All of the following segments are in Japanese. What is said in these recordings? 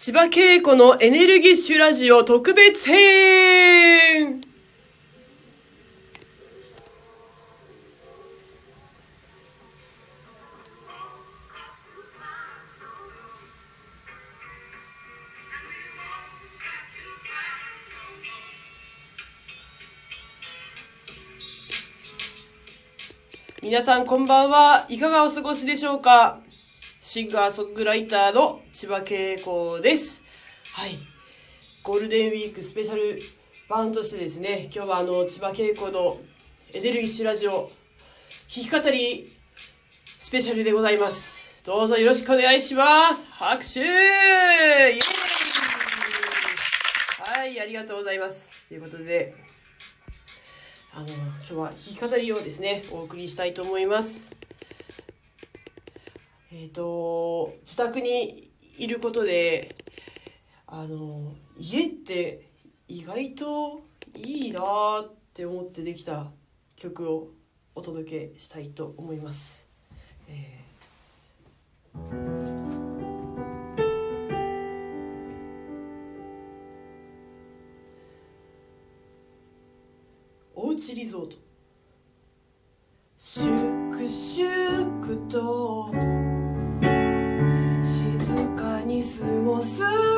千葉恵子のエネルギッシュラジオ特別編。皆さんこんばんは。いかがお過ごしでしょうか？シンガーソングライターの千葉恵子です。はい。ゴールデンウィークスペシャル版としてですね、今日はあの、千葉恵子のエネルギッシュラジオ弾き語りスペシャルでございます。どうぞよろしくお願いします。拍手はい、ありがとうございます。ということで、あの、今日は弾き語りをですね、お送りしたいと思います。えっ、と自宅にいることであの家って意外といいなって思ってできた曲をお届けしたいと思います。えーおうちリゾート粛々とかに過ごす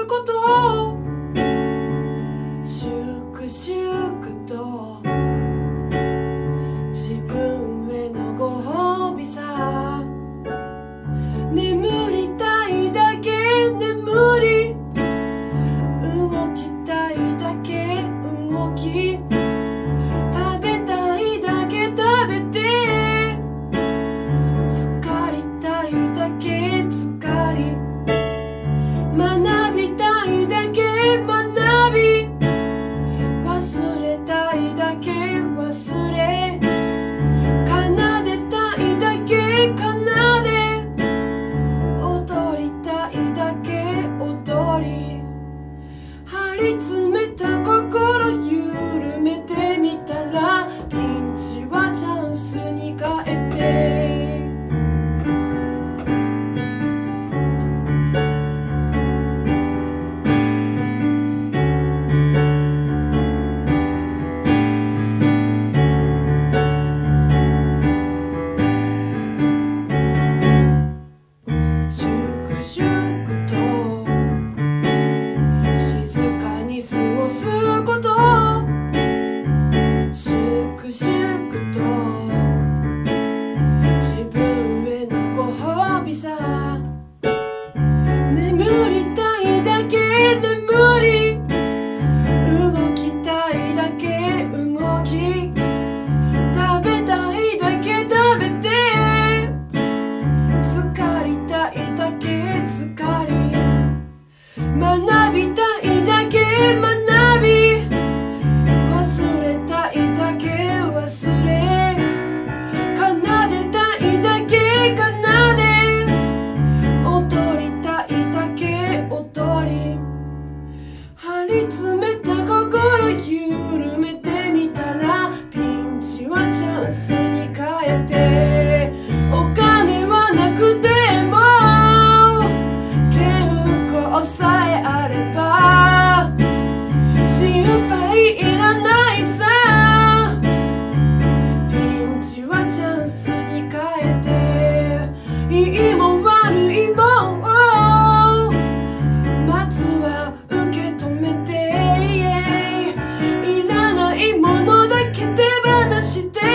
放し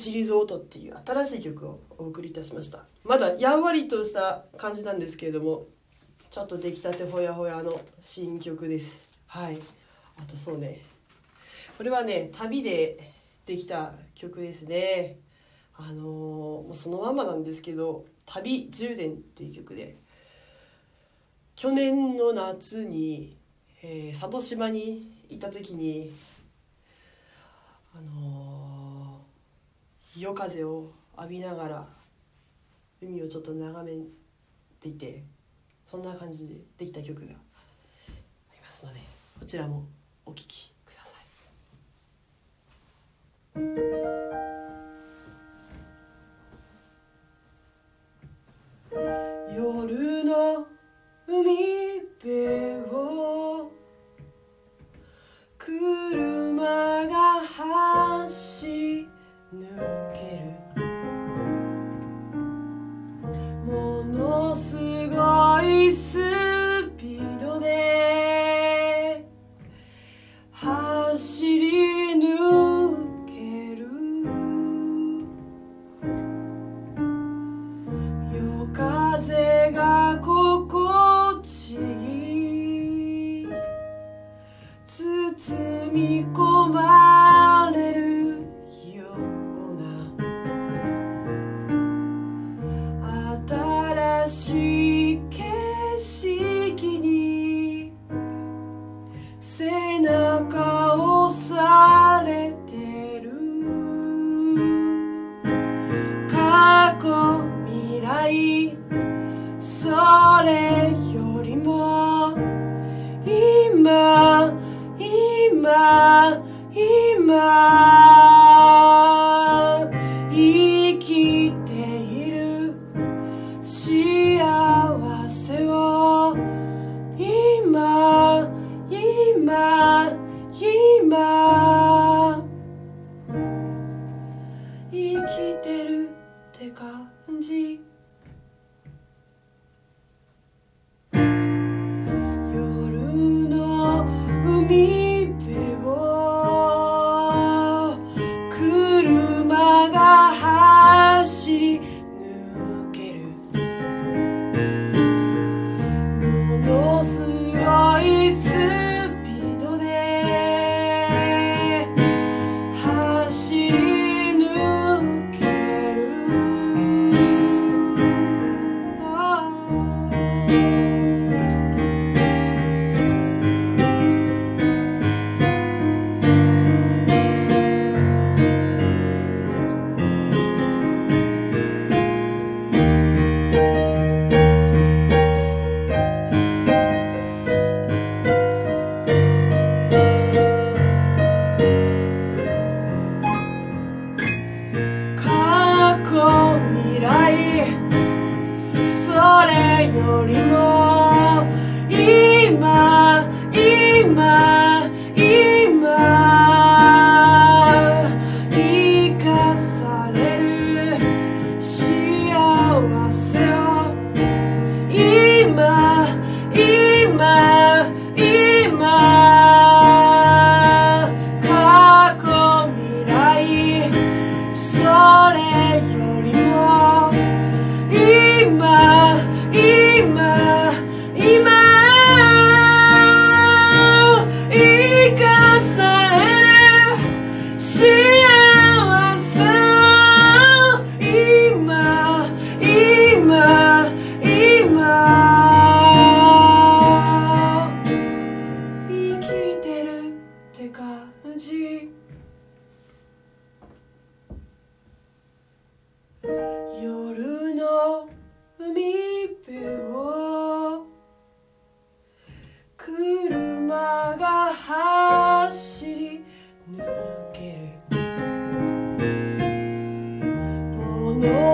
おうちリゾート」っていう新しい曲をお送りいたしました。まだやんわりとした感じなんですけれどもちょっと出来たてほやほやの新曲です。はい。あとそうね。これはね旅でできた曲ですね。あのーもうそのままなんですけど「旅充電」っていう曲で去年の夏に、えー佐渡島に行った時にあのー夜風を浴びながら海をちょっと眺めていてそんな感じでできた曲がありますのでこちらもお聴き。ものすごいスピードで走り抜ける。夜風が心地いい。包み込まれそれよりも今今今。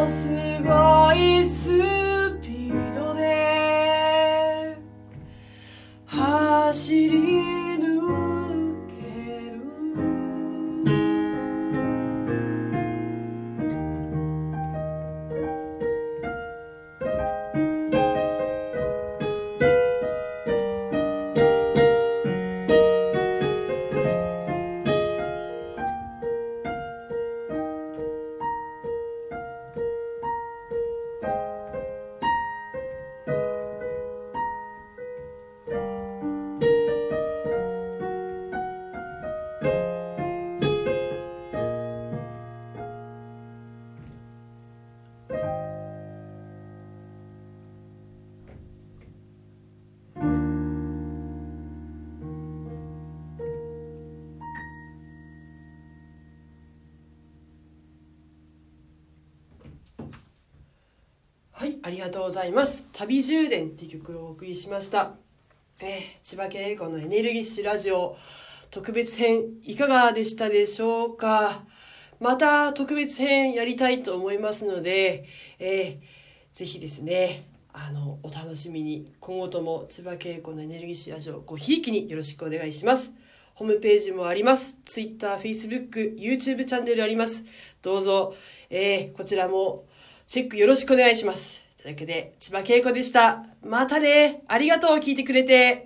すごいすはい、ありがとうございます。旅充電っていう曲をお送りしました。えー、千葉県英語のエネルギッシュラジオ特別編いかがでしたでしょうかまた特別編やりたいと思いますので、えー、ぜひですね、あの、お楽しみに、今後とも千葉県英語のエネルギッシュラジオごひいきによろしくお願いします。ホームページもあります。Twitter、Facebook、YouTube チャンネルあります。どうぞ、えー、こちらもチェックよろしくお願いします。というわけで、千葉恵子でした。またね。ありがとう、聞いてくれて。